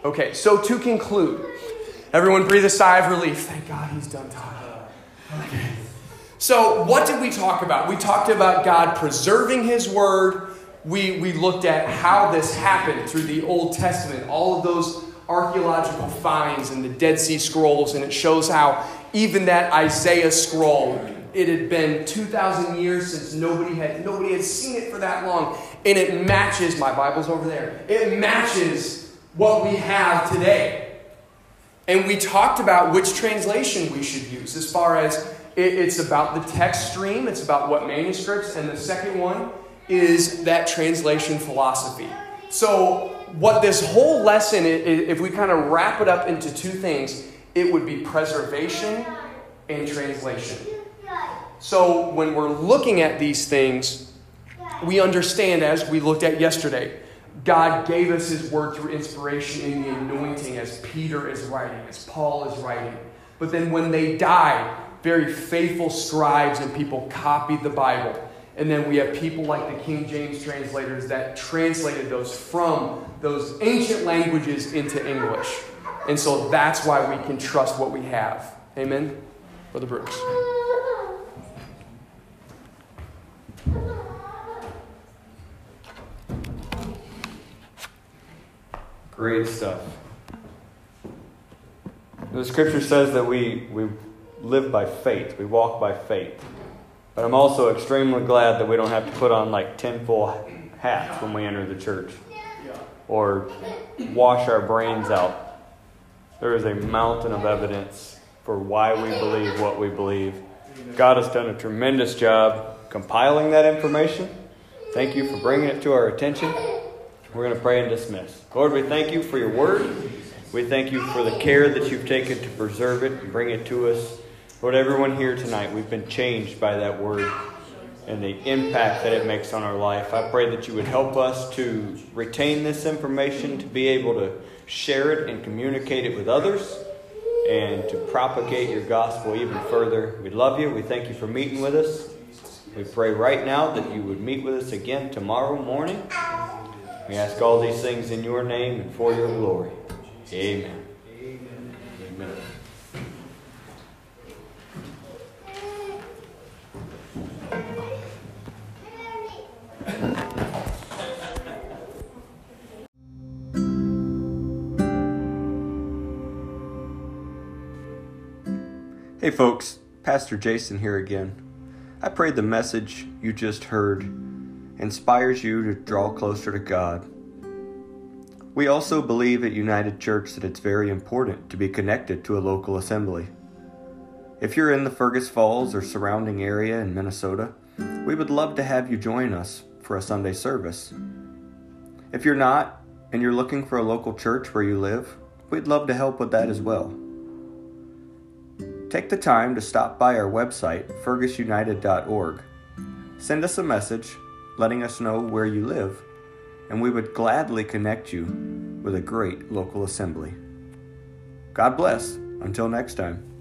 Okay, so to conclude, everyone breathe a sigh of relief. Thank God he's done talking. Okay. So, what did we talk about? We talked about God preserving his word. We, we looked at how this happened through the Old Testament, all of those archaeological finds and the Dead Sea Scrolls, and it shows how even that Isaiah scroll, it had been 2,000 years since nobody had, nobody had seen it for that long, and it matches, my Bible's over there, it matches what we have today. And we talked about which translation we should use as far as it, it's about the text stream, it's about what manuscripts, and the second one is that translation philosophy. So, what this whole lesson, if we kind of wrap it up into two things, it would be preservation and translation. So, when we're looking at these things, we understand, as we looked at yesterday, God gave us His word through inspiration in the anointing, as Peter is writing, as Paul is writing. But then when they died, very faithful scribes and people copied the Bible. And then we have people like the King James translators that translated those from those ancient languages into English. And so that's why we can trust what we have. Amen? Brother Brooks. Great stuff. The scripture says that we, we live by faith, we walk by faith. But I'm also extremely glad that we don't have to put on like tinfoil hats when we enter the church or wash our brains out. There is a mountain of evidence for why we believe what we believe. God has done a tremendous job compiling that information. Thank you for bringing it to our attention. We're going to pray and dismiss. Lord, we thank you for your word. We thank you for the care that you've taken to preserve it and bring it to us. Lord, everyone here tonight, we've been changed by that word and the impact that it makes on our life. I pray that you would help us to retain this information, to be able to share it and communicate it with others, and to propagate your gospel even further. We love you. We thank you for meeting with us. We pray right now that you would meet with us again tomorrow morning. We ask all these things in your name and for your glory. Amen. Amen. Hey folks, Pastor Jason here again. I pray the message you just heard inspires you to draw closer to God. We also believe at United Church that it's very important to be connected to a local assembly. If you're in the Fergus Falls or surrounding area in Minnesota, we would love to have you join us for a Sunday service. If you're not and you're looking for a local church where you live, we'd love to help with that as well. Take the time to stop by our website, fergusunited.org. Send us a message letting us know where you live, and we would gladly connect you with a great local assembly. God bless. Until next time.